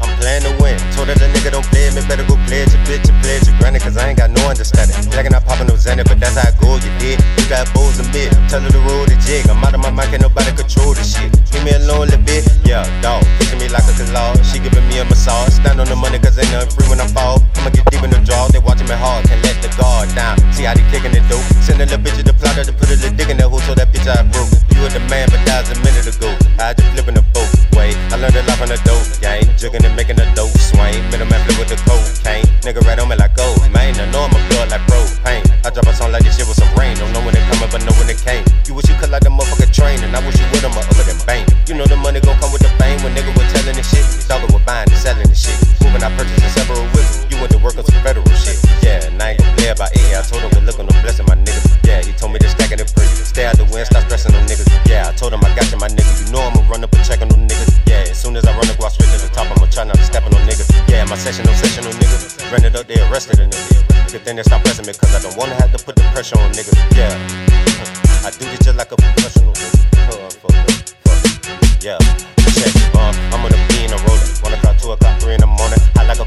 I'm playing to win. Told that the nigga don't play me, better go play it, your bitch, your play it, your granny, cause I ain't got no understanding. Like I'm popping no Xanax, but that's how I go, you did. You got bowls and mid, tell her to roll the jig. I'm out of my mind, can nobody control this shit. Leave me alone a bit, yeah, dog. Kissing me like a galore, she giving me a massage. Stand on the money, cause ain't nothing free when I fall. I'ma get deep in the draw, they watching me hard, can't let the guard down. See how they kicking it though. Sending the bitch to the plotter to put a little dick in the hole, so that bitch I broke. You were the man, but that was a minute Jugging and making the dope swing. Middleman flip with the cocaine. Nigga right on me like gold, man. I know I'm a blood like propane. I drop a song like this shit with some rain. Don't know when it coming, but know when it came. You wish you could like the motherfucker train, and I wish you would have other than bang. You know the money gon' come with the fame when nigga was telling the shit. Dogger was buying and selling the shit. Moving, I purchasing several whips. You went to work on some federal shit. Yeah, and I ain't gon' play about it. I told him good look on the blessing, Session on niggas. Ran it up, they arrested a nigga. Good thing they stop pressing me, cause I don't wanna have to put the pressure on niggas. Yeah, I do this just like a professional. Uh, fuck fuck. Yeah, check. Uh, I'm gonna be in a roller. One o'clock, two o'clock, three in the morning. I like a